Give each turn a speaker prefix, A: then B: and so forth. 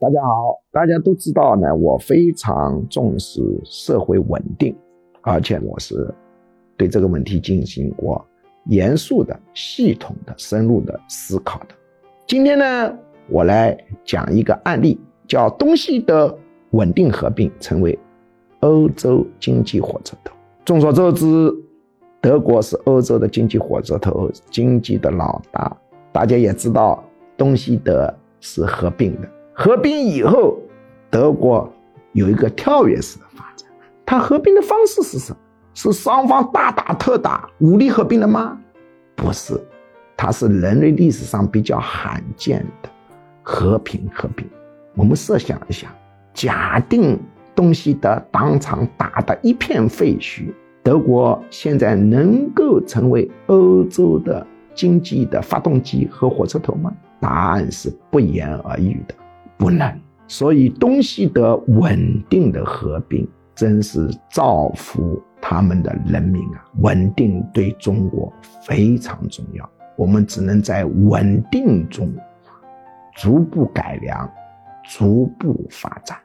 A: 大家好，大家都知道呢，我非常重视社会稳定，而且我是对这个问题进行过严肃的、系统的、深入的思考的。今天呢，我来讲一个案例，叫东西德稳定合并，成为欧洲经济火车头。众所周知，德国是欧洲的经济火车头，经济的老大。大家也知道，东西德是合并的。合并以后，德国有一个跳跃式的发展。它合并的方式是什么？是双方大打特打、武力合并的吗？不是，它是人类历史上比较罕见的和平合并。我们设想一下，假定东西德当场打得一片废墟，德国现在能够成为欧洲的经济的发动机和火车头吗？答案是不言而喻的。不能，所以东西德稳定的合并，真是造福他们的人民啊！稳定对中国非常重要，我们只能在稳定中逐步改良，逐步发展。